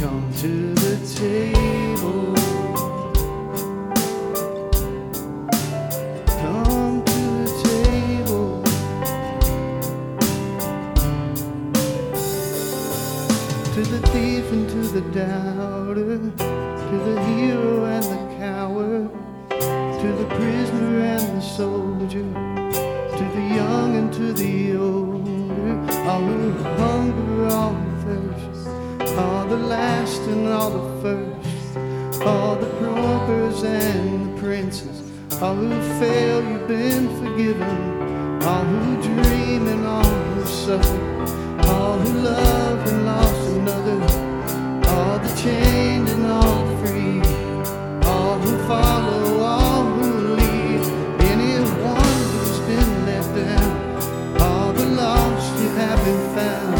Come to the table. Come to the table. To the thief and to the doubter, to the hero and the coward, to the prisoner and the soldier, to the young and to the older, all who hunger, all who thirst, last and all the first, all the paupers and the princes, all who fail, you've been forgiven, all who dream and all who suffer, all who love and lost another, all the chained and all the free, all who follow, all who lead, anyone who's been let down, all the lost you haven't found.